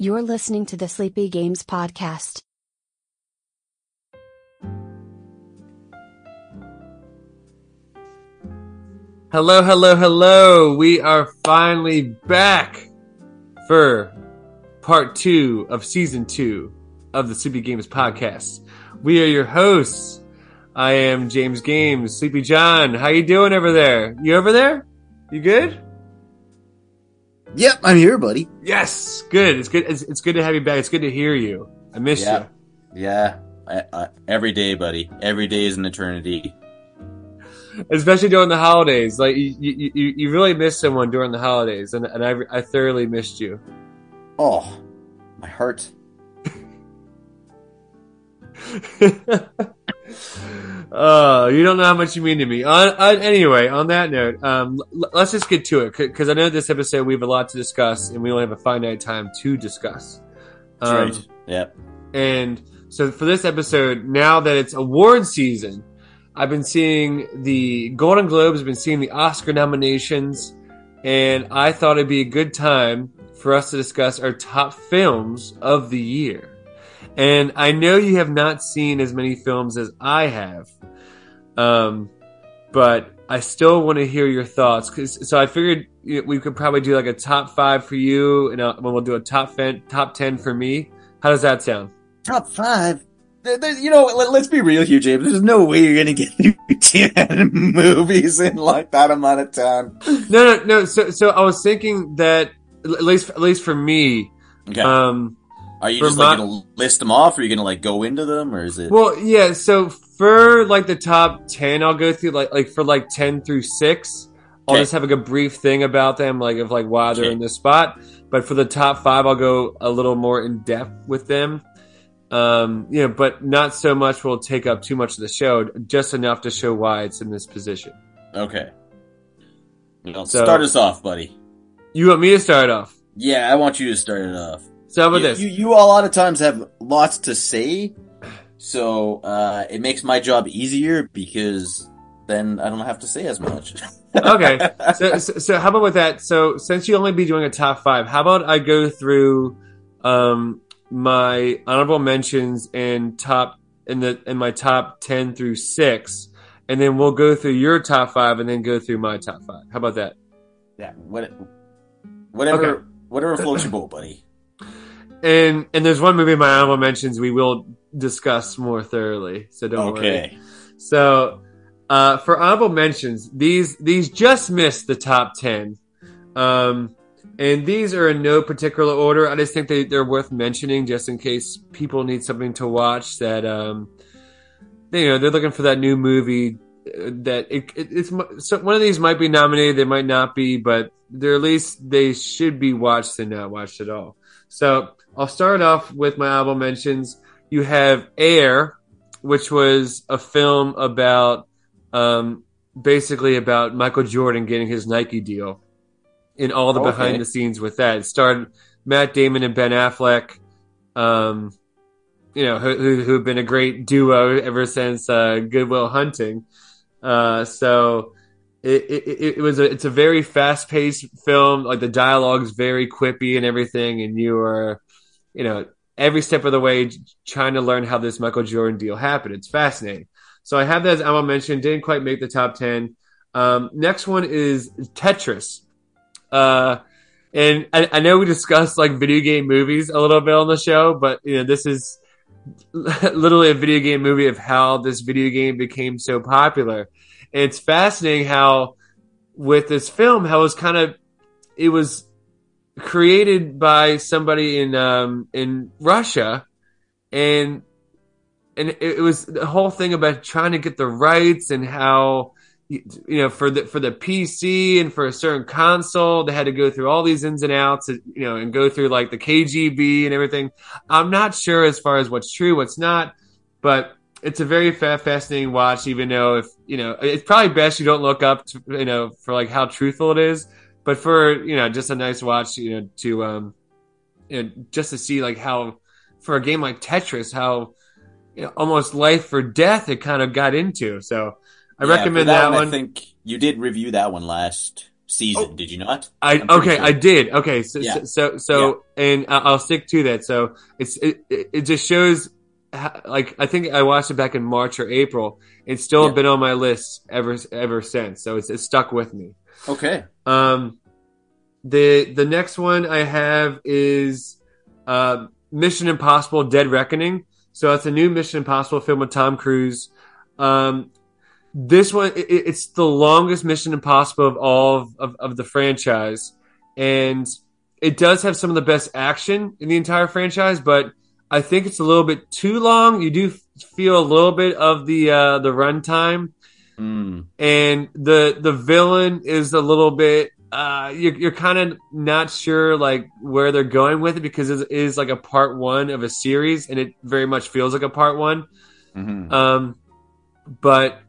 You're listening to the Sleepy Games Podcast. Hello, hello, hello. We are finally back for part two of season two of the Sleepy Games podcast. We are your hosts. I am James Games, Sleepy John. How you doing over there? You over there? You good? Yep, I'm here, buddy. Yes, good. It's good. It's, it's good to have you back. It's good to hear you. I miss Yeah. you. Yeah, I, I, every day, buddy. Every day is an eternity. especially during the holidays. Like you, you, you really miss someone during the holidays, and and I, I thoroughly missed you. Oh, my heart. Oh, you don't know how much you mean to me. On, on anyway, on that note, um, l- let's just get to it because I know this episode we have a lot to discuss, and we only have a finite time to discuss. Um, right. Yep. And so for this episode, now that it's award season, I've been seeing the Golden Globes, I've been seeing the Oscar nominations, and I thought it'd be a good time for us to discuss our top films of the year. And I know you have not seen as many films as I have, um, but I still want to hear your thoughts. 'cause- so I figured we could probably do like a top five for you, and uh, we'll do a top fan, top ten for me. How does that sound? Top five. There's, you know, let, let's be real here, James. There's no way you're gonna get through ten movies in like that amount of time. No, no, no. So, so I was thinking that at least, at least for me, Okay. um, Are you just like my- gonna list them off, or are you gonna like go into them, or is it? well, yeah. So for like the top ten, I'll go through like like for like ten through six. I'll Okay. just have like a brief thing about them, like of like why they're Okay. in this spot. But for the top five, I'll go a little more in depth with them. Um, you know, but not so much will take up too much of the show, just enough to show why it's in this position. okay. Well, So- start us off, buddy. You want me to start off? Yeah, I want you to start it off. So how about you, this? You, you a lot of times have lots to say, so uh, it makes my job easier because then I don't have to say as much. okay. So, so, so how about with that? So since you only be doing a top five, how about I go through um, my honorable mentions and top in the in my top ten through six, and then we'll go through your top five and then go through my top five. How about that? yeah, what, whatever, Okay. whatever floats your boat, buddy. And and there's one movie in my honorable mentions we will discuss more thoroughly. So don't worry. So, uh, for honorable mentions, these these just missed the top ten, um, and these are in no particular order. I just think they they're worth mentioning just in case people need something to watch. That um, they, you know they're looking for that new movie. uh, That it, it, it's so one of these might be nominated, they might not be, but they're at least they should be watched and not watched at all. So I'll start off with my album mentions. You have Air, which was a film about um, basically about Michael Jordan getting his Nike deal and all the Okay. behind the scenes with that. It starred Matt Damon and Ben Affleck, um, you know, who, who, have been a great duo ever since uh, Good Will Hunting. Uh, so it, it, it was a it's a very fast paced film. Like the dialogue's very quippy and everything, and you are, you know, every step of the way trying to learn how this Michael Jordan deal happened. It's fascinating. So I have that as Emma mentioned. Didn't quite make the top ten. Um, next one is Tetris. Uh, and I, I know we discussed like video game movies a little bit on the show, but you know this is literally a video game movie of how this video game became so popular. And it's fascinating how with this film, how it was kind of it was created by somebody in um, in Russia, and and it, was the whole thing about trying to get the rights and how you you know for the for the PC and for a certain console they had to go through all these ins and outs you know and go through like the KGB and everything. I'm not sure as far as what's true, what's not, but it's a very fascinating watch. Even though if you know it's probably best you don't look up to, you know for like how truthful it is, but for you know just a nice watch you know to um you know just to see like how for a game like Tetris how you know, almost life for death it kind of got into. So I Yeah, recommend that, I one. I think you did review that one last season. Oh. Did you not? I okay, sure. I did. Okay, so Yeah. so so, so and I- I'll stick to that. So it's it, it it just shows how- like I think I watched it back in March or April. It's still Yeah. been on my list ever ever since. So it's it's stuck with me. Okay. Um, the the next one I have is uh, Mission Impossible: Dead Reckoning. So it's a new Mission Impossible film with Tom Cruise. Um, this one it- it's the longest Mission Impossible of all of, of, of the franchise, and it does have some of the best action in the entire franchise. But I think it's a little bit too long. You do feel a little bit of the uh, the runtime Mm. and the the villain is a little bit uh you're, you're kind of not sure like where they're going with it because it is like a part one of a series and it very much feels like a part one. Hmm um but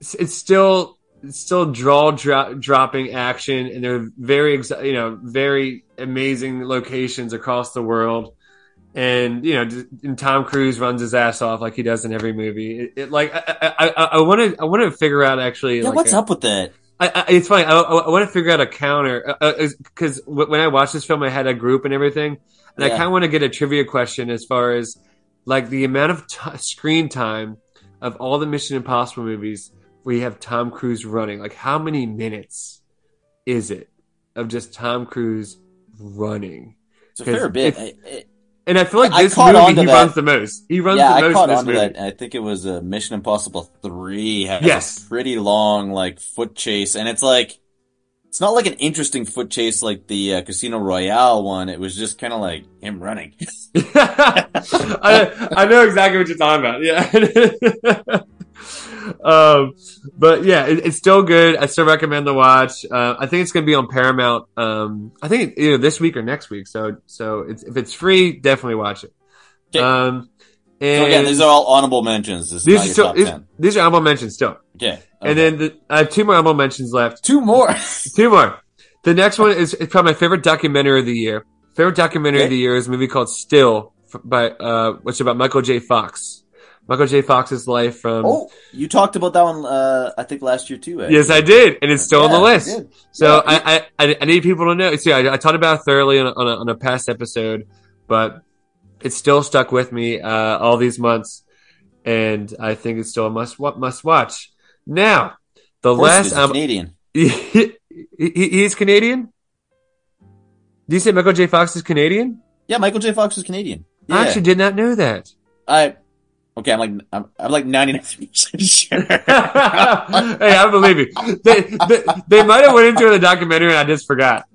it's, it's still it's still draw dro- dropping action and they're very you know very amazing locations across the world and you know and Tom Cruise runs his ass off like he does in every movie it, it like I I I want to I want to figure out actually Yeah. like what's a- up with that? I, I, it's funny. I, I, want to figure out a counter uh, uh, because w when I watched this film, I had a group and everything, and I kind of want to get a trivia question as far as like the amount of t- screen time of all the Mission Impossible movies where you have Tom Cruise running. Like, how many minutes is it of just Tom Cruise running? It's a fair bit. if- I- I- And I feel like I this movie he that. runs the most. He runs yeah, the I most caught in this movie. that. I think it was a Mission Impossible Three has Yes. a pretty long like foot chase, and it's like it's not like an interesting foot chase like the uh, Casino Royale one. It was just kind of like him running. I, I know exactly what you're talking about. Yeah. um, but yeah, it, it's still good. I still recommend the watch. Uh, I think it's going to be on Paramount. Um, I think either this week or next week. So, so it's, if it's free, definitely watch it. Okay. Um, So and again, these are all honorable mentions. This these are still, these, these are honorable mentions still. Okay. And then the, I have two more honorable mentions left. two more. Two more. The next one is, is probably my favorite documentary of the year. Favorite documentary of the year is a movie called Still by uh, which is about Michael J. Fox. Michael J. Fox's life from. oh, you talked about that one. Uh, I think last year too. Actually. Yes, I did, and it's still on the list. So Yeah, I, I, I I need people to know. See, I, I talked about it thoroughly on a, on, a, on a past episode, but it's still stuck with me uh, all these months, and I think it's still a must must watch. Now, the last um, Canadian. he, he, he's Canadian. Do you say Michael J. Fox is Canadian? Yeah, Michael J. Fox is Canadian. Yeah. I actually did not know that. I okay. I'm like I'm, I'm like 99 percent sure. hey, I believe you. They, they, they might have went into the documentary and I just forgot.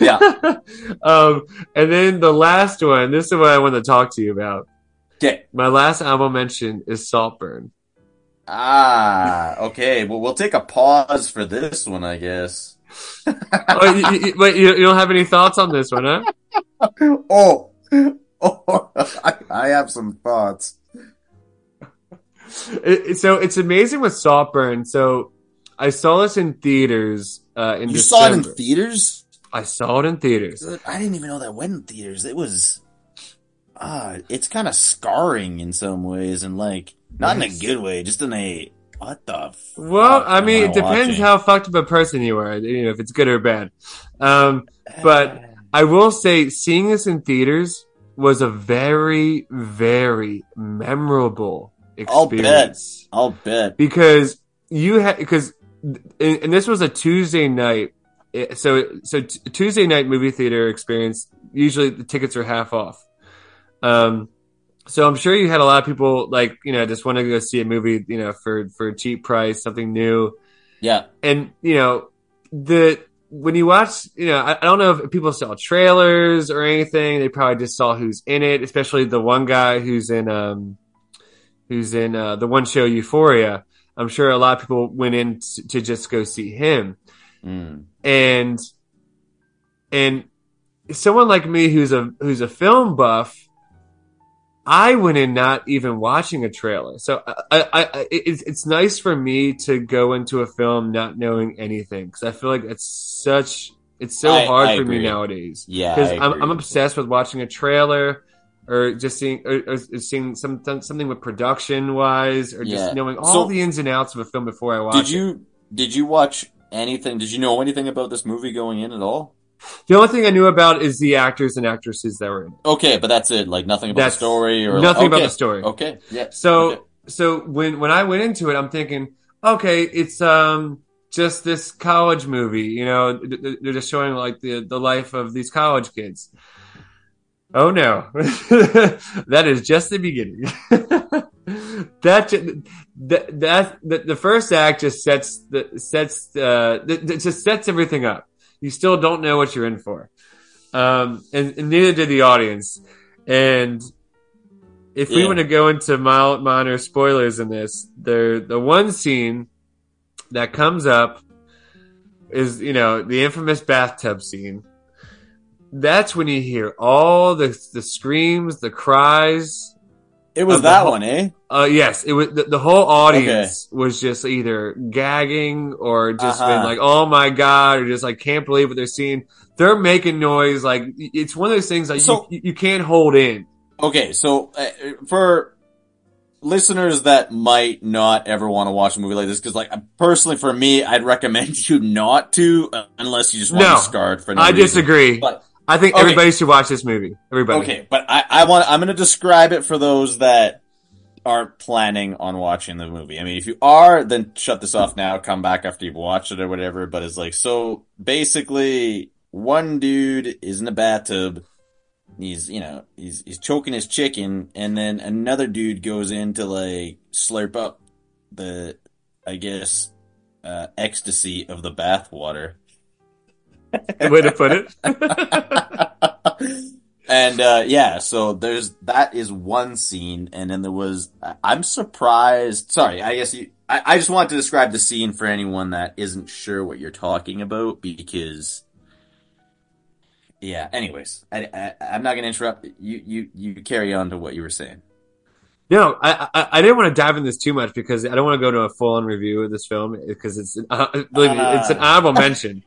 Yeah. um, and then the last one, this is what I want to talk to you about. okay. My last album mention is Saltburn. Ah, okay. Well, we'll take a pause for this one, I guess. oh, you, you, wait, you, you don't have any thoughts on this one, huh? oh, oh, I, I have some thoughts. It, so it's amazing with Saltburn. So I saw this in theaters uh, in You December. saw it in theaters? I saw it in theaters. I didn't even know that went in theaters. It was, ah, it's kind of scarring in some ways, and like not in a good way, just in a what the. Well, I mean, it depends watching? how fucked up a person you are. You know, if it's good or bad. Um, but I will say, seeing this in theaters was a very, very memorable I'll bet. experience I'll bet. because you had because and, and this was a Tuesday night. So so t- Tuesday night movie theater experience. Usually the tickets are half off. Um, so I'm sure you had a lot of people like you know just want to go see a movie you know for for a cheap price, something new Yeah, and you know the when you watch you know I, I don't know if people saw trailers or anything they probably just saw who's in it especially the one guy who's in um who's in uh, the one show euphoria i'm sure a lot of people went in t- to just go see him Mm. and and someone like me who's a who's a film buff I went in not even watching a trailer, so I, I, I it's it's nice for me to go into a film not knowing anything because I feel like it's such it's so I- hard for me nowadays yeah. because I'm, agree. I'm obsessed with watching a trailer or just seeing or, or seeing some something with production wise or Yeah. just knowing all So- the ins and outs of a film before I watch Did it. you did you watch anything? Did you know anything about this movie going in at all? The only thing I knew about is the actors and actresses that were in. it. Okay, but that's it. Like nothing about That's the story or nothing about okay. the story. Okay, yeah. So Okay. so when when I went into it, I'm thinking, okay, it's um just this college movie. You know, th- th- they're just showing like the the life of these college kids. Oh no, that is just the beginning. that that that the, first act just sets the sets uh just sets everything up. You still don't know what you're in for, um, and, and neither did the audience. And if we Yeah. want to go into mild, minor spoilers in this, there the one scene that comes up is you know the infamous bathtub scene. That's when you hear all the the screams, the cries. it was that whole- one, eh? Uh, yes, it was the, the whole audience was just either gagging or just Uh-huh. been like, "Oh my god!" or just like can't believe what they're seeing. They're making noise like it's one of those things like So- you, you can't hold in. Okay, so uh, for listeners that might not ever want to watch a movie like this, because like personally for me, I'd recommend you not to uh, unless you just want No, to scarred for no I reason. disagree. But I think Okay. everybody should watch this movie. Everybody. okay, but I, I want I'm going to describe it for those that aren't planning on watching the movie. I mean, if you are, then shut this off now. Come back after you've watched it or whatever. But it's like so basically, one dude is in a bathtub. He's you know he's he's choking his chicken, and then another dude goes in to like slurp up the I guess uh, ecstasy of the bath water. Way to put it. and uh, yeah, so there's that is one scene, and then there was I'm surprised. Sorry, I guess you. I, I just want to describe the scene for anyone that isn't sure what you're talking about because. Yeah. Anyways, I, I I'm not gonna interrupt. You you you carry on to what you were saying. No, I, I I didn't want to dive in this too much because I don't want to go to a full on review of this film because it's uh, believe me, it's an honorable mention.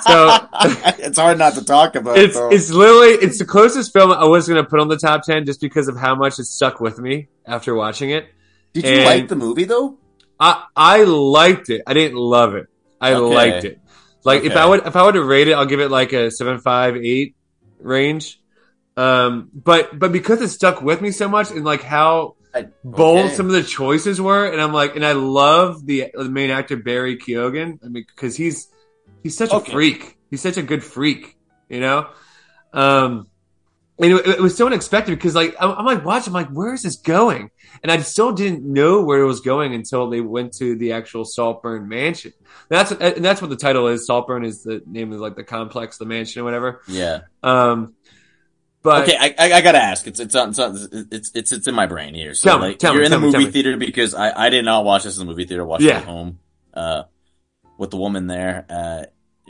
So- it's hard not to talk about. It's though. it's literally it's the closest film I was going to put on the top ten just because of how much it stuck with me after watching it. Did you like the movie though? I I liked it. I didn't love it. I Okay. liked it. Like if I would if I would to rate it, I'll give it like a seven five eight range. Um, but but because it stuck with me so much and like how I- bold okay. some of the choices were, and I'm like, and I love the the main actor Barry Keoghan. I mean, because he's he's such Okay. a freak. He's such a good freak, you know. Um, and it, it was so unexpected because like I'm, I'm like watching, I'm like, where is this going? And I still didn't know where it was going until they went to the actual Saltburn mansion. That's and that's what the title is. Saltburn is the name of like the complex, the mansion, or whatever. Yeah. Um, but okay, I, I, I gotta ask. It's it's on, it's on, it's it's it's in my brain here. So Tell me, tell you're in tell the me, tell movie me. theater because I I did not watch this in the movie theater. I watched it at home, uh, with the woman there. Uh,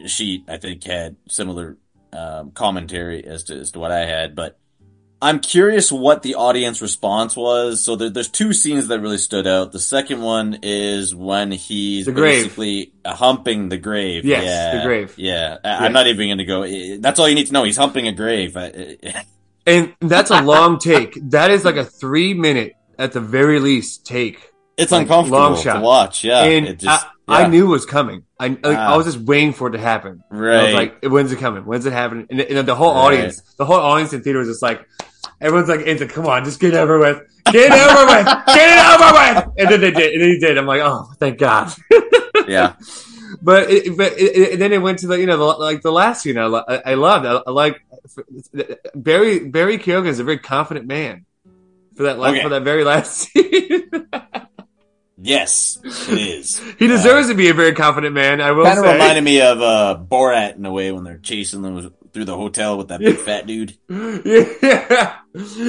she I think had similar um, commentary as to as to what I had, but I'm curious what the audience response was. So there, there's two scenes that really stood out. The second one is when he's basically humping the grave. Yes, yeah, the grave. Yeah, I, Yes. I'm not even going to go. That's all you need to know. He's humping a grave. And that's a long take. That is like a three minute at the very least take. It's Like, uncomfortable long to shot. watch. Yeah, and it just I, yeah. I knew it was coming. I like, Ah. I was just waiting for it to happen. And I was right. like, when's it coming? When's it happening? And, and the whole Right. audience, the whole audience in theater was just like, everyone's like, into, come on, just get it over with. Get it over with. Get it over with. And then they did. And then he did. I'm like, oh, thank God. yeah, But it, but it, it, then it went to the you know the, like the last scene I, I, I loved I, I like Barry Barry Keoghan is a very confident man for that la- Okay. for that very last scene. Yes, it is. he deserves to be a very confident man. I will Kind of reminded me of uh, Borat in a way when they're chasing them through the hotel with that big fat dude. yeah,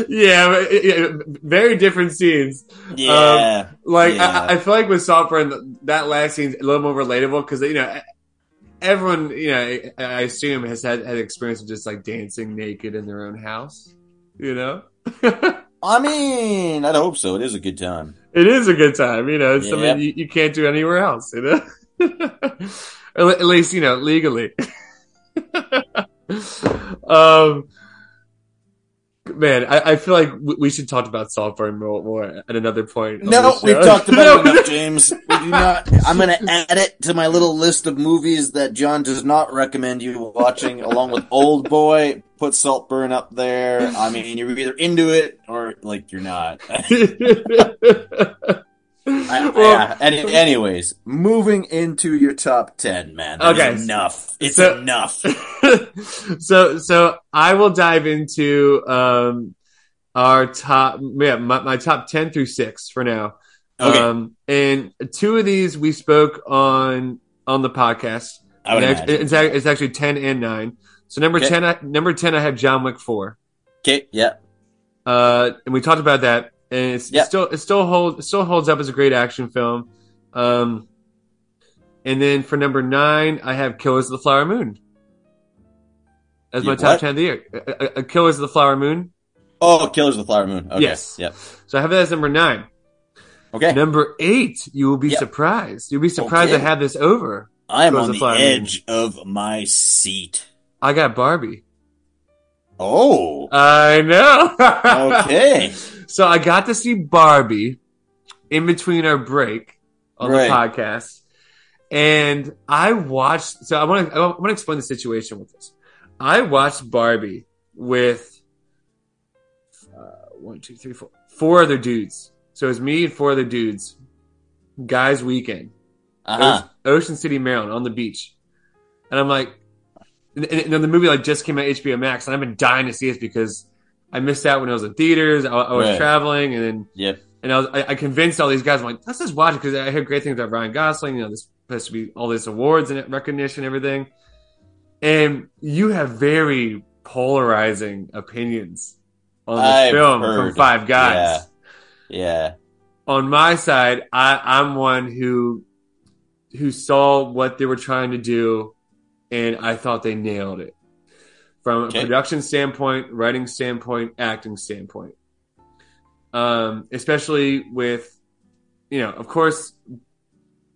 yeah, yeah, very different scenes. Yeah, Like Yeah. I, I feel like with Saltburn, that last scene's a little more relatable because you know everyone, you know, I I assume has had had experience of just like dancing naked in their own house. You know, I mean, I'd hope so. It is a good time. It is a good time. You know, it's Yeah. something you, you can't do anywhere else. You know, at least you know legally. um, Man, I, I feel like we should talk about Saltburn more, more at another point. No, we've talked about it enough, James. We do not. I'm going to add it to my little list of movies that John does not recommend you watching, along with Old Boy. Put Saltburn up there. I mean, you're either into it or like you're not. I- well, yeah. Any, anyways, moving into your top ten, man. That Okay. enough. It's So- enough. so so I will dive into um our top yeah my, my top 10 through 6 for now. Okay. Um and two of these we spoke on on the podcast. I would And it's, ac- it's actually 10 and 9. So number Okay. 10 I, number 10 I have John Wick 4. Okay. Yeah. Uh and we talked about that and it's Yeah. still it still holds it still holds up as a great action film. Um and then for number 9 I have Killers of the Flower Moon. As my top 10 of the year. Uh, uh, uh, Killers of the Flower Moon. Oh, Killers of the Flower Moon. Okay. Yes. Yep. So I have that as number 9. Okay. Number 8, you will be Yep. surprised. You'll be surprised Okay. I have this over. I'm Killers on the the Flower Moon. edge of my seat. I got Barbie. Oh. I know. Okay. So I got to see Barbie in between our break on Right. the podcast, and I watched. So I want to. I want to explain the situation with this. I watched Barbie with uh, one, two, three, four, four other dudes. So it was me and four other dudes. Guys' weekend, Uh-huh. Ocean City, Maryland, on the beach, and I'm like, and, and, and the movie like just came out HBO Max, and I've been dying to see it because I missed out when I was in theaters. I, I was Right. traveling, and then Yep. and I, was, I, I convinced all these guys. I'm like, let's just watch it because I heard great things about Ryan Gosling. You know, this supposed to be all these awards and recognition, and everything. And you have very polarizing opinions on this I've film from five guys. Yeah. On my side, I, I'm one who who saw what they were trying to do, and I thought they nailed it from Okay. a production standpoint, writing standpoint, acting standpoint. Um, especially with, you know, of course,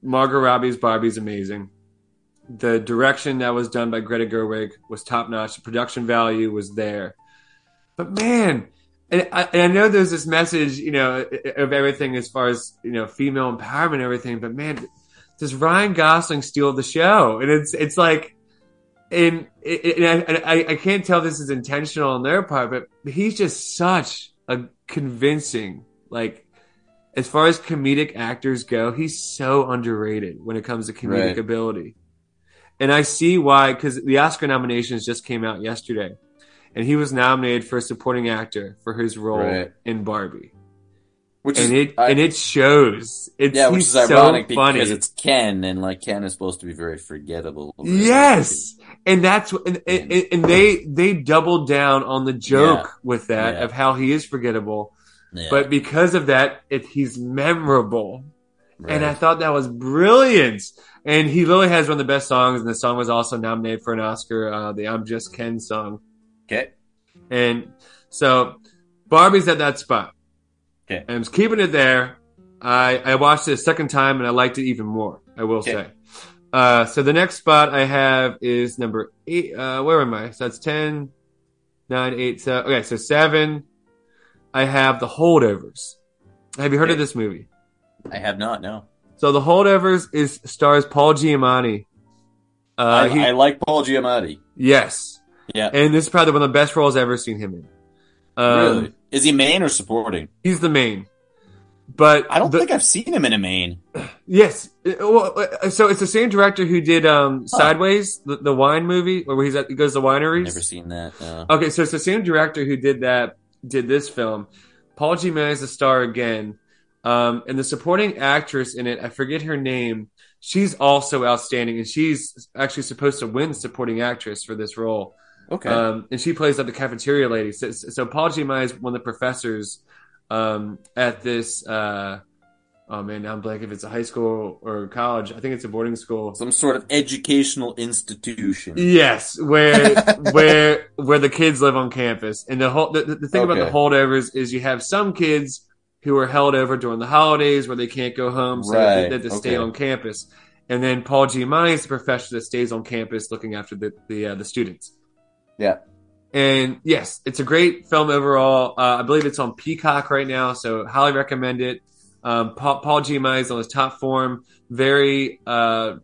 Margot Robbie's Barbie's amazing. The direction that was done by Greta Gerwig was top notch. The production value was there, but man, and I, and I know there's this message, you know, of everything as far as you know, female empowerment, and everything. But man, does Ryan Gosling steal the show? And it's it's like, and, and, I, I I can't tell this is intentional on their part, but he's just such a convincing like. As far as comedic actors go, he's so underrated when it comes to comedic Right. ability. And I see why, because the Oscar nominations just came out yesterday and he was nominated for a supporting actor for his role Right. in Barbie, Which is and it I- and it shows. It's yeah, which is ironic funny. because it's Ken, and like Ken is supposed to be very forgettable. yes, and that's and, and, and they they doubled down on the joke Yeah. with that Yeah. of how he is forgettable, Yeah, but because of that, it, he's memorable. right. And I thought that was brilliant. And he literally has one of the best songs, and the song was also nominated for an Oscar, uh, the "I'm Just Ken" song. okay, And so Barbie's at that spot. Okay. And I'm keeping it there. I, I watched it a second time and I liked it even more, I will Okay. say. Uh, so the next spot I have is number eight. Uh, where am I? So that's 10, 9, 8, so, okay, so seven. I have The Holdovers. Have you heard of this movie? I have not. No, So The Holdovers is stars Paul Giamatti. Uh, I, he- I like Paul Giamatti. yes. Yeah, And this is probably one of the best roles I've ever seen him in. Um, really. Is he main or supporting? He's the main. But I don't the- think I've seen him in a main. Yes. Uh, Well, uh, so it's the same director who did um, Sideways, the, the wine movie, where he's at, he goes to wineries. Never seen that. No. Okay, so it's the same director who did that, did this film. Paul G. Giamatti is the star again, um, and the supporting actress in it, I forget her name. She's also outstanding, and she's actually supposed to win supporting actress for this role. Okay. Um, and she plays like the cafeteria lady. So, so Paul Giamatti is one of the professors um, at this. Uh, oh man, now I'm blank if it's a high school or college. I think it's a boarding school. Some sort of educational institution. Yes, where where where the kids live on campus, and the whole the, the thing about the holdovers is you have some kids who are held over during the holidays where they can't go home, so Right, that they, that they stay on campus. And then Paul Giamatti is the professor that stays on campus looking after the the uh, the students. Yeah. And yes, it's a great film overall. Uh, I believe it's on Peacock right now, so highly recommend it. Um, Paul, Paul Giamatti is on his top form. Very uh,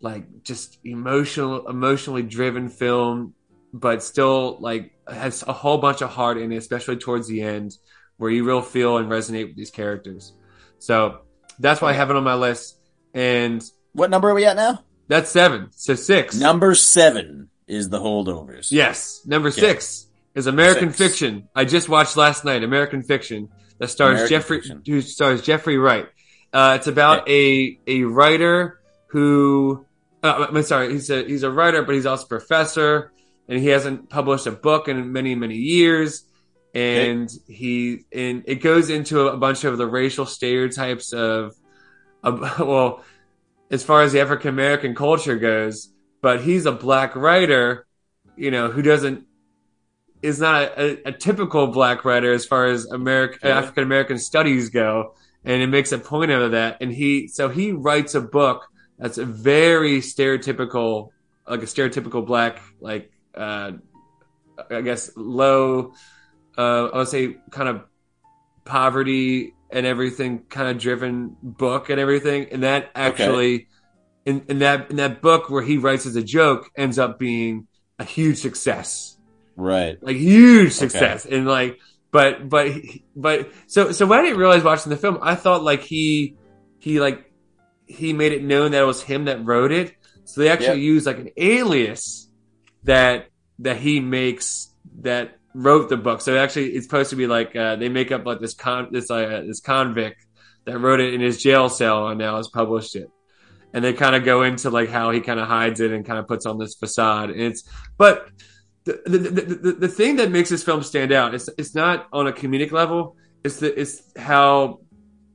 like just emotional, emotionally driven film, but still like has a whole bunch of heart in it, especially towards the end, where you real feel and resonate with these characters. So that's why I have it on my list. And What number are we at now? that's seven. So six. Number seven is the holdovers. Yes. Number six is American Six. Fiction. I just watched last night, American Fiction, that stars American Jeffrey, Fiction. who stars Jeffrey Wright. Uh, it's about a a writer who, uh, I'm sorry, he's a he's a writer, but he's also a professor, and he hasn't published a book in many many years. And he and it goes into a bunch of the racial stereotypes of, of well, as far as the African American culture goes. But he's a black writer, you know, who doesn't is not a, a typical black writer as far as American Okay. African American studies go, and it makes a point out of that. And he so he writes a book that's a very stereotypical, like a stereotypical black, like uh, I guess low, uh, I would say kind of poverty and everything kind of driven book and everything, and that actually. In, in that in that book where he writes as a joke ends up being a huge success Right. like huge success. And like but but but so so what i didn't realize watching the film i thought like he he like he made it known that it was him that wrote it. So they actually Yep. used like an alias that that he makes that wrote the book. So actually it's supposed to be like uh, they make up like this con this uh, this convict that wrote it in his jail cell and now has published it. And they kind of go into like how he kind of hides it and kind of puts on this facade. And it's but the, the, the, the, thing that makes this film stand out is it's not on a comedic level. It's the it's how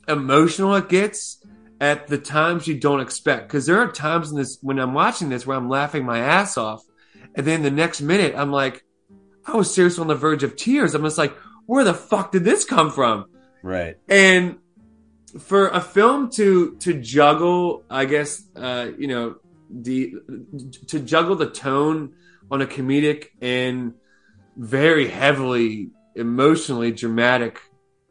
emotional it gets at the times you don't expect. Because there are times in this when i'm watching this where i'm laughing my ass off and then the next minute i'm like i was seriously on the verge of tears. I'm just like where the fuck did this come from? Right. and for a film to to juggle i guess uh you know the to juggle the tone on a comedic and very heavily emotionally dramatic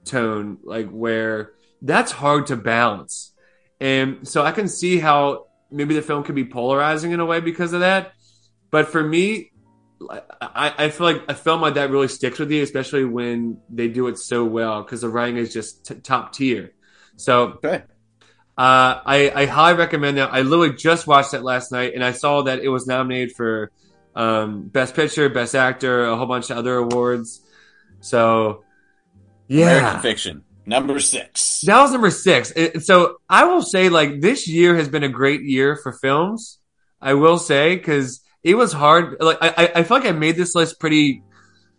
tone like where that's hard to balance and so i can see how maybe the film could be polarizing in a way because of that but for me I, I feel like a film like that really sticks with you, especially when they do it so well because the writing is just t- top tier. So Okay. uh, I, I highly recommend that. I literally just watched it last night, and I saw that it was nominated for um, Best Picture, Best Actor, a whole bunch of other awards. So, yeah, American Fiction. Number six. that was number six. It- so I will say, like, this year has been a great year for films. I will say because it was hard. Like, I, I- I feel like I made this list pretty.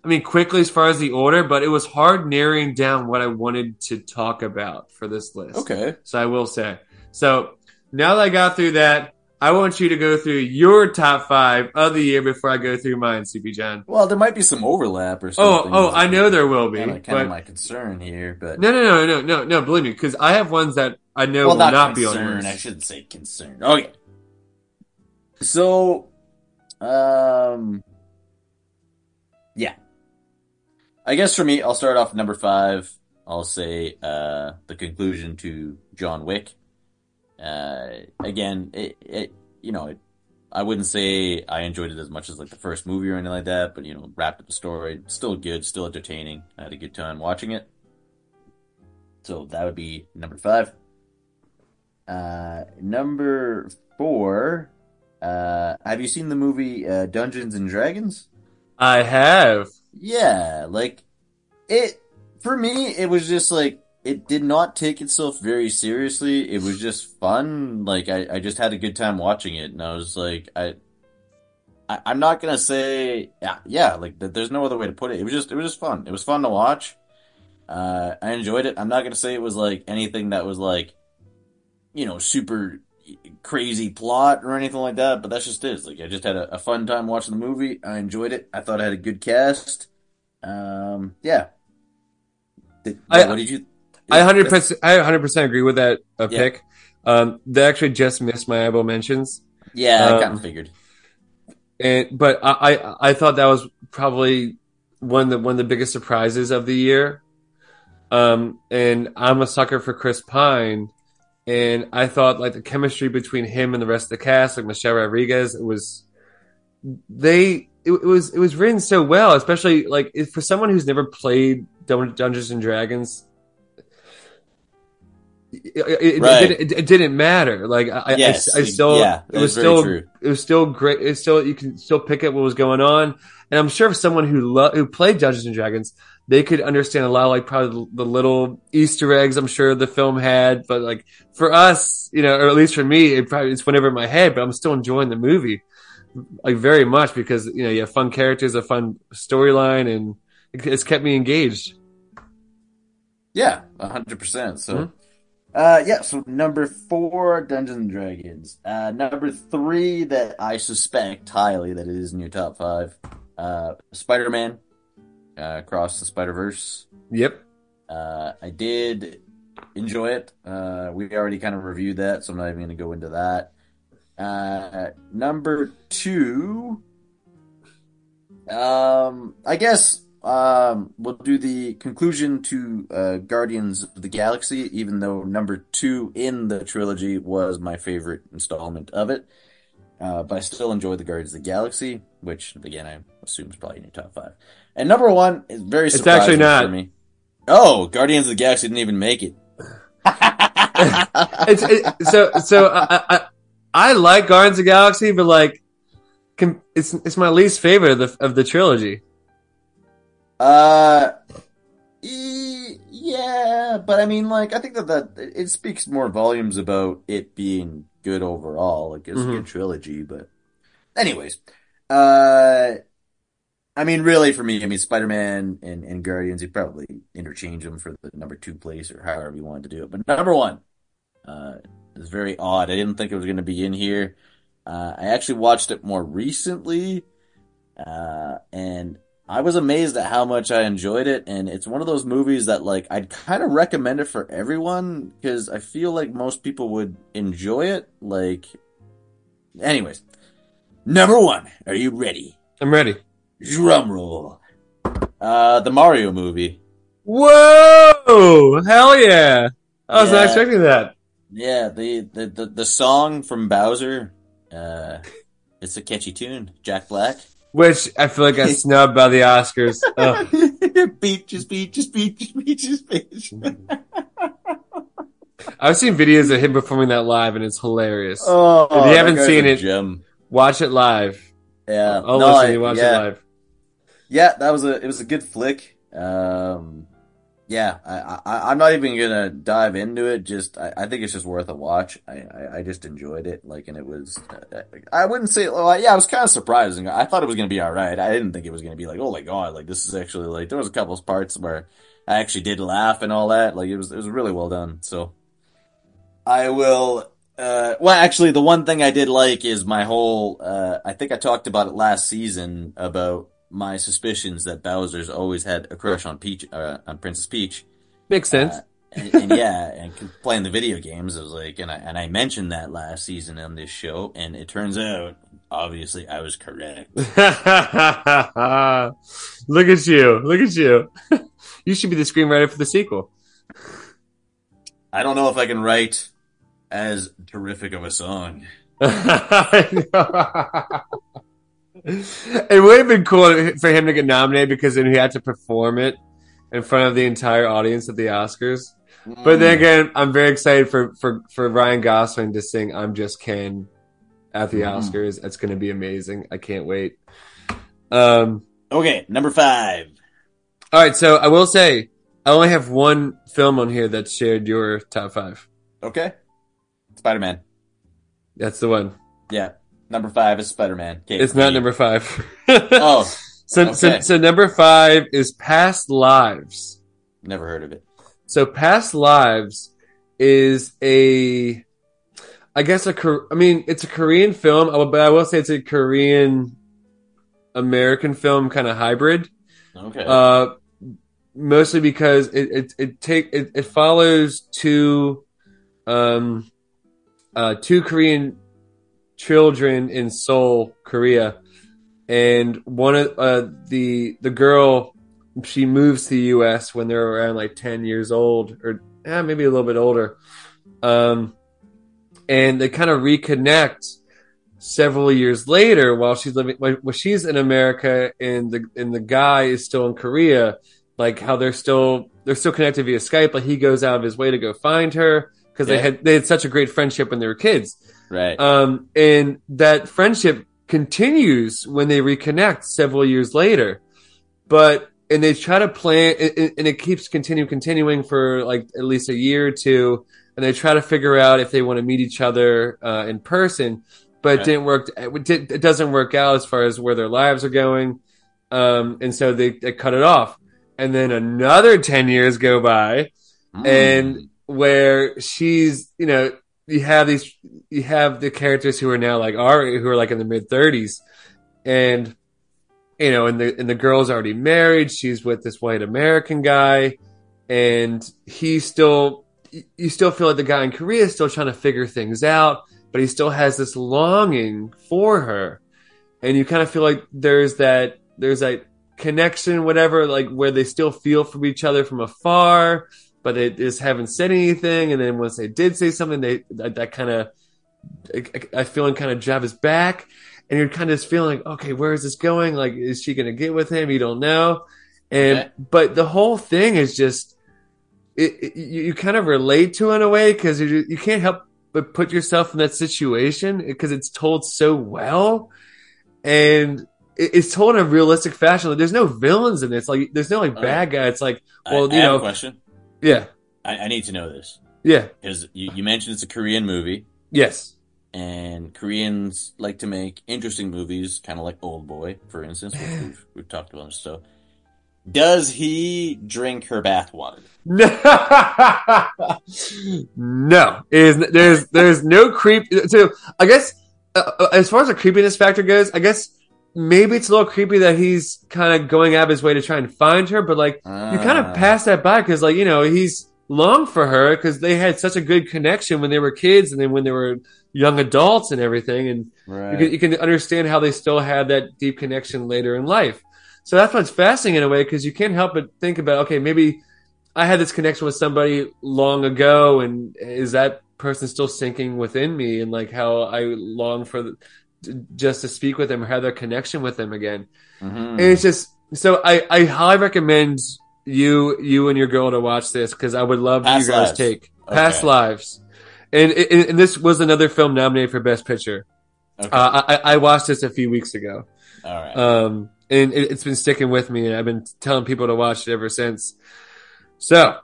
I mean, quickly as far as the order, but it was hard narrowing down what I wanted to talk about for this list. Okay. So I will say. So now that I got through that, I want you to go through your top five of the year before I go through mine, Sleepy John. Well, there might be some overlap or Oh, something. oh, oh, I know there will be. Kind of, but my concern here, but no, no, no, no, no, no. Believe me, because I have ones that I know well, will not, not, be on concern. yours. I shouldn't say concern. Okay. So, um, yeah. I guess for me, I'll start off number five. I'll say uh, the conclusion to John Wick. Uh, again, it, it you know, it, I wouldn't say I enjoyed it as much as like the first movie or anything like that, but you know, wrapped up the story. Still good, still entertaining. I had a good time watching it. So that would be number five. Uh, number four. Uh, have you seen the movie uh, Dungeons and Dragons? I have. Yeah, like it for me. It was just like it did not take itself very seriously. It was just fun. Like I, I just had a good time watching it, and I was like, I, I I'm not gonna say yeah, yeah. Like th- there's no other way to put it. It was just it was just fun. It was fun to watch. Uh, I enjoyed it. I'm not gonna say it was like anything that was like, you know, super crazy plot or anything like that, but that's just it. It's like I just had a, a fun time watching the movie. I enjoyed it. I thought I had a good cast. Um, yeah. Did, I- what did you? I hundred percent. I hundred percent agree with that uh, Yeah. pick. Um, they actually just missed my able mentions, Yeah, I um, kind of figured. and but I, I I thought that was probably one of the one of the biggest surprises of the year. Um, and I'm a sucker for Chris Pine, and I thought like the chemistry between him and the rest of the cast, like Michelle Rodriguez, it was they it, it was it was written so well, especially like if, for someone who's never played Dun- Dungeons and Dragons. It, it, Right. it, didn't, it didn't matter. Like I, I- Yes, I, I still, yeah, it was that's still, true. it was still great. It's still you can still pick up what was going on, and I'm sure if someone who lo- who played Dungeons and Dragons, they could understand a lot of like probably the little Easter eggs. I'm sure the film had, but like for us, you know, or at least for me, it probably it's whenever in my head, but I'm still enjoying the movie like very much because you know you have fun characters, a fun storyline, and it's kept me engaged. Yeah, hundred percent. So, Mhm. Uh, yeah. So number four, Dungeons and Dragons. Uh, number three, that I suspect highly that it is in your top five. Uh, Spider Man, uh, Across the Spider Verse. Yep. Uh, I did enjoy it. Uh, we already kind of reviewed that, so I'm not even going to go into that. Uh, number two, um, I guess um, we'll do the conclusion to uh, Guardians of the Galaxy, even though number two in the trilogy was my favorite installment of it. Uh, but I still enjoy the Guardians of the Galaxy, which again I assume is probably in your top five. And number one is very It's surprising actually not. for me. Oh, Guardians of the Galaxy didn't even make it. It's it, so so. I, I I like Guardians of the Galaxy, but like, it's it's my least favorite of the of the trilogy. Uh, e- yeah, but I mean, like, I think that that it speaks more volumes about it being good overall. Like, it's a good trilogy, but anyways, uh, I mean, really, for me, I mean, Spider-Man and, and Guardians, you probably interchange them for the number two place or however you wanted to do it. But number one, uh, is very odd. I didn't think it was going to be in here. Uh, I actually watched it more recently, uh, and I was amazed at how much I enjoyed it. And it's one of those movies that, like, I'd kind of recommend it for everyone because I feel like most people would enjoy it. Like, anyways, number one, are you ready? I'm ready. Drum roll. Uh, the Mario movie. Whoa! Hell yeah! I was not expecting that. Yeah, the, the, the, the song from Bowser, uh, it's a catchy tune. Jack Black. Which I feel like got snubbed by the Oscars. Peaches, peaches, peaches, peaches, peaches. I've seen videos of him performing that live, and it's hilarious. Oh, If you haven't seen it- gem. Watch it live. Yeah, I'll no, listen I- you watch yeah. it live. Yeah, that was a it was a good flick. Um, yeah, I, I'm not even gonna dive into it. Just I, I think it's just worth a watch. I, I, I just enjoyed it. Like, and it was uh, I wouldn't say well, yeah, I was kind of surprising. I thought it was gonna be all right. I didn't think it was gonna be like oh my god, like this is actually like there was a couple of parts where I actually did laugh and all that. Like it was it was really well done. So I will. Uh, well, actually, the one thing I did like is my whole. Uh, I think I talked about it last season about my suspicions that Bowser's always had a crush on Peach, uh, on Princess Peach. Makes sense. Uh, and, and yeah, and playing the video games, I was like, and I and I mentioned that last season on this show, and it turns out, obviously, I was correct. Look at you. Look at you. you should be the screenwriter for the sequel. I don't know if I can write as terrific of a song. it would have been cool for him to get nominated because then he had to perform it in front of the entire audience at the Oscars. But then again, I'm very excited for, for, for Ryan Gosling to sing I'm Just Ken at the Mhm. Oscars. It's going to be amazing. I can't wait. Um, okay, number five. all right. So I will say, I only have one film on here that shared your top five. Okay, Spider Man. That's the one. Yeah, number five is Spider Man. It's not number five. Oh, so, so, okay. so number five is Past Lives. never heard of it. So Past Lives is a, I guess a, I mean, it's a Korean film, but I will say it's a Korean American film kind of hybrid. Okay. Uh, mostly because it, it, it take, it, it follows two, um, uh, two Korean children in Seoul, Korea. and one of uh, the the girl she moves to the U.S. when they're around like ten years old, or eh, maybe a little bit older. Um, and they kind of reconnect several years later while she's living while she's in America and the and the guy is still in Korea. Like how they're still they're still connected via Skype. but he goes out of his way to go find her because Yeah. they had they had such a great friendship when they were kids. Right. Um, and that friendship continues when they reconnect several years later. But and they try to plan, and, it keeps continuing, continuing for like at least a year or two, and they try to figure out if they want to meet each other uh, in person. But it didn't work. It, doesn't work out as far as where their lives are going, um, and so they, they cut it off. And then another ten years go by, Mm. and where she's you know you have these you have the characters who are now like are who are like in the mid 30s and you know and the and the girl's already married. She's with this white american guy and he's still you still feel like the guy in korea is still trying to figure things out but he still has this longing for her. And you kind of feel like there's that there's that connection whatever like where they still feel from each other from afar but they just haven't said anything. And then once they did say something, they that, that kind of I feeling kind of jab his back, and you're kind of just feeling like, okay, where is this going? Like, is she gonna get with him? You don't know. And Okay. but the whole thing is just it, it- you, you kind of relate to it in a way because you you can't help but put yourself in that situation because it's told so well, and it's told in a realistic fashion. Like, there's no villains in this. Like there's no like bad guy. It's like well, I, you know- a question. Yeah, I, I need to know this yeah, because you, you mentioned it's a Korean movie, yes. and Koreans like to make interesting movies, kind of like Old Boy, for instance, which we've, we've talked about. So, does he drink her bathwater? No, no. Is there's there's no creep. So I guess uh, uh, as far as the creepiness factor goes, I guess maybe it's a little creepy that he's kind of going out of his way to try and find her, but like you kind Ah. of pass that by because like you know he's long for her because they had such a good connection when they were kids and then when they were young adults and everything and Right. you can, you can understand how they still had that deep connection later in life. So that's what's fascinating in a way because you can't help but think about, okay, maybe I had this connection with somebody long ago, and is that person still sinking within me? And like how I long for just to speak with them or have that connection with them again. Mhm. And it's just so I, I highly recommend you you and your girl to watch this because I would love Past you guys Lives. take Okay. past lives. And, and and this was another film nominated for best picture. Okay. Uh, I, I watched this a few weeks ago, All right. um, and it, it's been sticking with me, and I've been telling people to watch it ever since. So,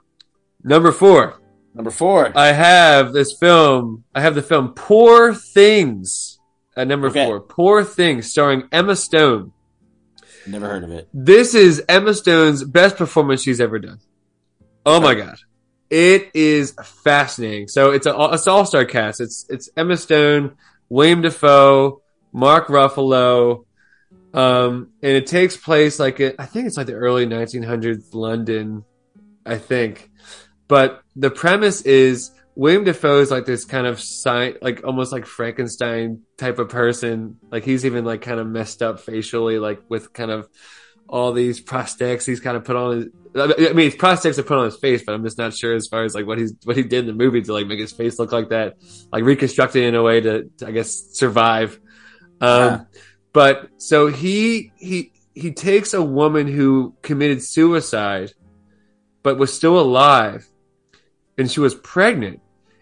number four, Number four. I have this film. I have the film Poor Things at number Okay. four. Poor Things, starring Emma Stone. Never heard of it. This is Emma Stone's best performance she's ever done. Oh my god, it is fascinating. So it's a it's all star cast. It's it's Emma Stone, William Dafoe, Mark Ruffalo, um, and it takes place like it, I think it's like the early 1900s London, I think. But the premise is William Dafoe is like this kind of sci- like almost like Frankenstein type of person. Like he's even like kind of messed up facially, like with kind of all these prosthetics he's kind of put on his. I mean, it's prosthetics are put on his face, but I'm just not sure as far as like what he's what he did in the movie to like make his face look like that, like reconstructed in a way to, to I guess survive. Um, Huh. but so he he he takes a woman who committed suicide, but was still alive, and she was pregnant,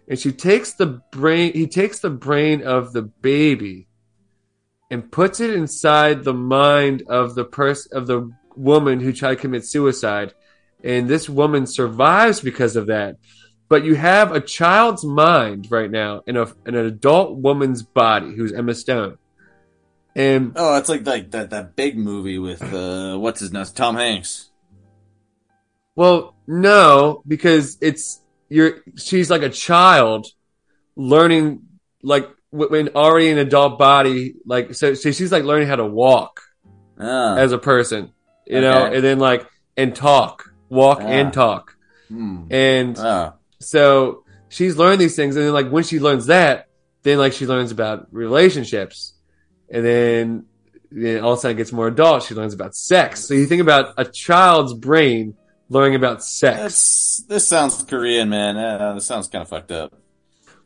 and she takes the brain. He takes the brain of the baby, and puts it inside the mind of the person of the woman who tried to commit suicide, and this woman survives because of that. But you have a child's mind right now in a in an adult woman's body who's Emma Stone. And Oh, it's like like that that big movie with uh what's his name? Tom Hanks. Well, no, because it's you're she's like a child learning like when already an adult body like so, so she's like learning how to walk Ah. as a person, you know, and then like and talk, walk Ah. and talk. Hmm. And Ah. so she's learned these things and then like when she learns that, then like she learns about relationships. And then you know, all of a sudden it gets more adult. She learns about sex. So you think about a child's brain learning about sex. That's, this sounds Korean, man. Uh, this sounds kind of fucked up.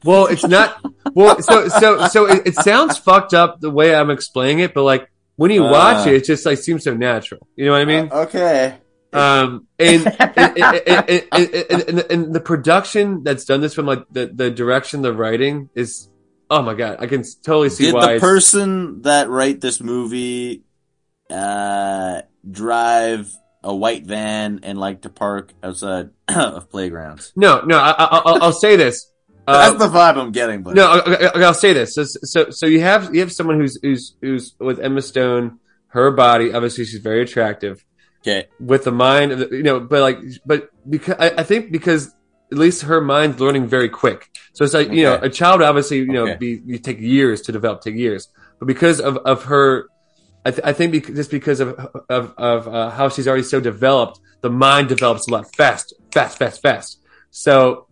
Well, it's not. Well, so so so it, it sounds fucked up the way I'm explaining it, but like when you watch Uh. it, it just like seems so natural. You know what I mean? Uh, okay. Um, and, and, and, and, and, and, and the production that's done this from like the, the direction, the writing is, oh my god, I can totally see Did why. the person that write this movie uh, drive a white van and like to park outside of playgrounds? no, no, I, I, I'll, I'll say this. That's Uh, the vibe I'm getting. But no, I, I, I'll say this. So, so, so you have you have someone who's who's who's with Emma Stone. Her body, obviously, she's very attractive. okay. with the mind, of the- you know, but like, but because I, I think because at least her mind's learning very quick. So it's like you know, a child obviously you know Okay. be you take years to develop, take years, but because of of her, I, th- I think bec- just because of of of uh, how she's already so developed, the mind develops a lot fast, fast, fast, fast. So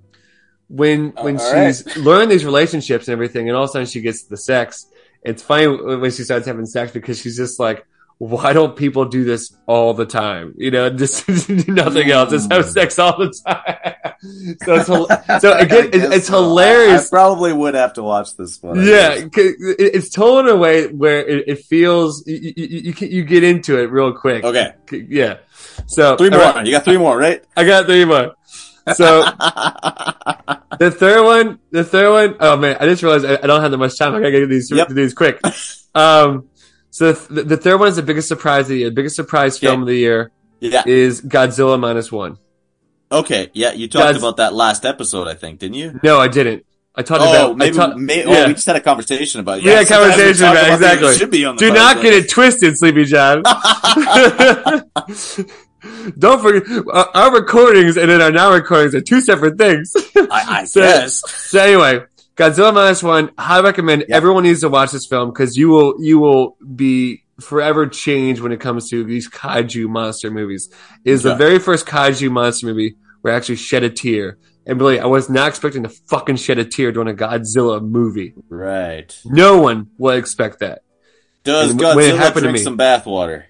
when when all she's learned these relationships and everything, and all of a sudden she gets the sex, it's funny when she starts having sex because she's just like, why don't people do this all the time? You know, just nothing else, just have sex all the time. so it's so again, I it's, it's so. Hilarious. I, probably would have to watch this one. Yeah, it- it's told in a way where it, it feels you, you, you, you get into it real quick. Okay. Yeah. So Three more. right, You got three more, right? I got three more. So the third one, the third one, oh man, I just realized I, I don't have that much time. I gotta get these, Yep. these quick. Um, so the, the third one is the biggest surprise of the year. The biggest surprise film of the year yeah. is Godzilla minus one. Okay. Yeah. You talked God's- about that last episode, I think, didn't you? No, I didn't. I talked Oh, about. maybe. I ta- may, yeah. Oh, we just had a conversation about it. Yeah, we conversation about it, things that exactly. Should be on the Do not get it twisted, Sleepy John. Don't forget, uh, our recordings and then our now recordings are two separate things. I, I So- guess. So anyway, Godzilla minus one. I recommend Yeah. everyone needs to watch this film because you will you will be forever changed when it comes to these kaiju monster movies. It is the very first kaiju monster movie where I actually shed a tear. And really, I was not expecting to fucking shed a tear during a Godzilla movie. Right. No one will expect that. Does And Godzilla drink me- some bathwater?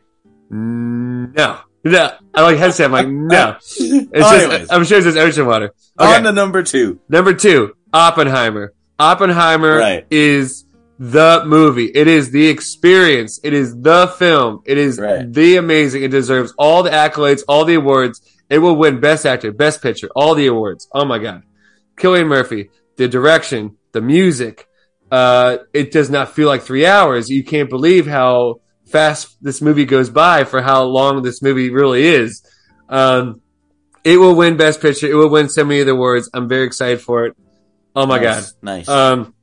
No. No. I like hesitate. I'm like, no. It's Anyways. just, I'm sure it's just ocean water. Okay. On to number two. Number two, Oppenheimer. Oppenheimer Right. is the movie. It is the experience. It is the film. It is Right. the amazing. It deserves all the accolades, all the awards. It will win Best Actor, Best Picture, all the awards. Oh my God. Cillian Murphy, the direction, the music. Uh, it does not feel like three hours. You can't believe how fast this movie goes by for how long this movie really is. Um, it will win Best Picture. It will win so many of the awards. I'm very excited for it. Oh my Nice. Nice. Um,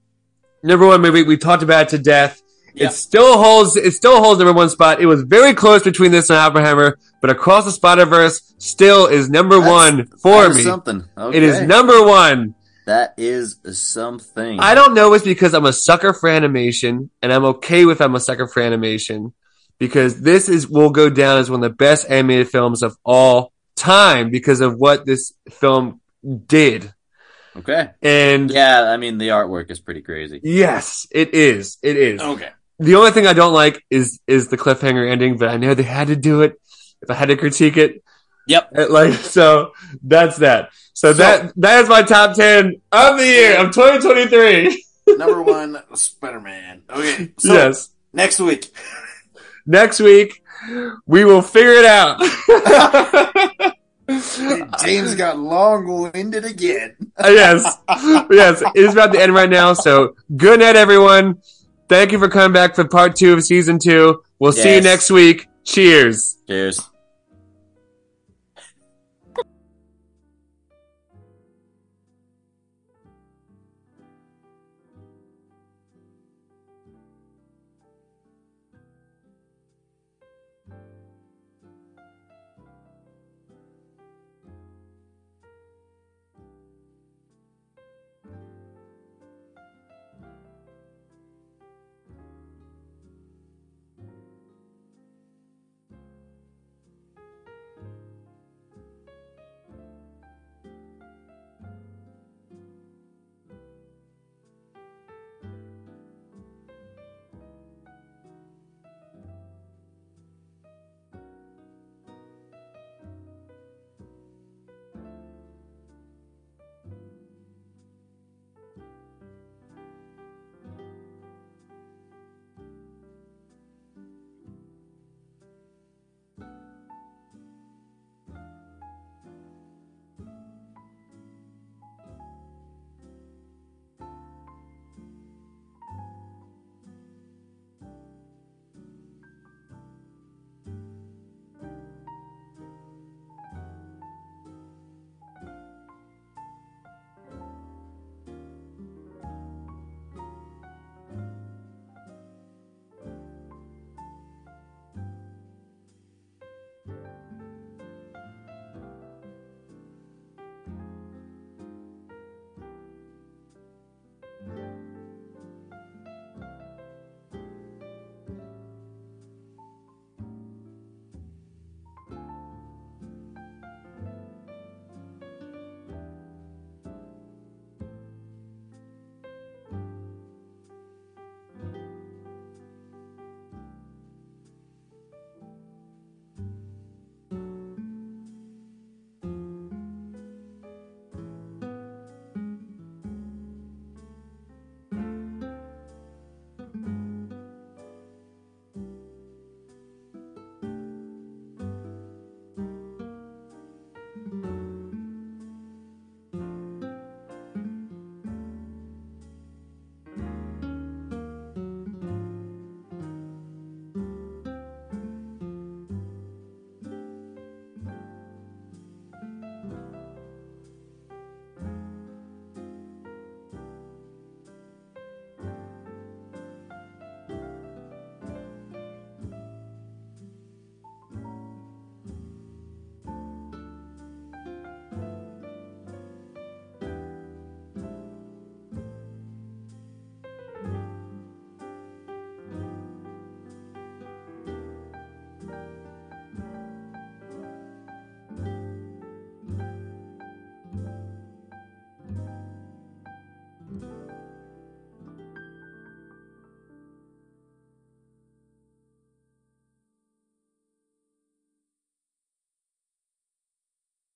number one movie. We talked about it to death. Yeah. It still holds. It still holds number one spot. It was very close between this and Oppenheimer, but Across the Spider Verse still is number That's- one for me. something. It is number one. That is something. I don't know. It's because I'm a sucker for animation, and I'm okay with I'm a sucker for animation because this is will go down as one of the best animated films of all time because of what this film did. Okay. And Yeah, I mean the artwork is pretty crazy. yes, it is. It is. Okay. The only thing I don't like is is the cliffhanger ending, but I know they had to do it. If I had to critique it, Yep. it, like so, that's that. So, So- that that is my top ten of the year of 2023. Number one, Spider Man. Okay. So yes. next week. Next week, we will figure it out. James got long winded again. Uh, yes, yes, it is about to end right now. So good night, everyone. Thank you for coming back for part two of season two. We'll see you next week. Cheers. Cheers.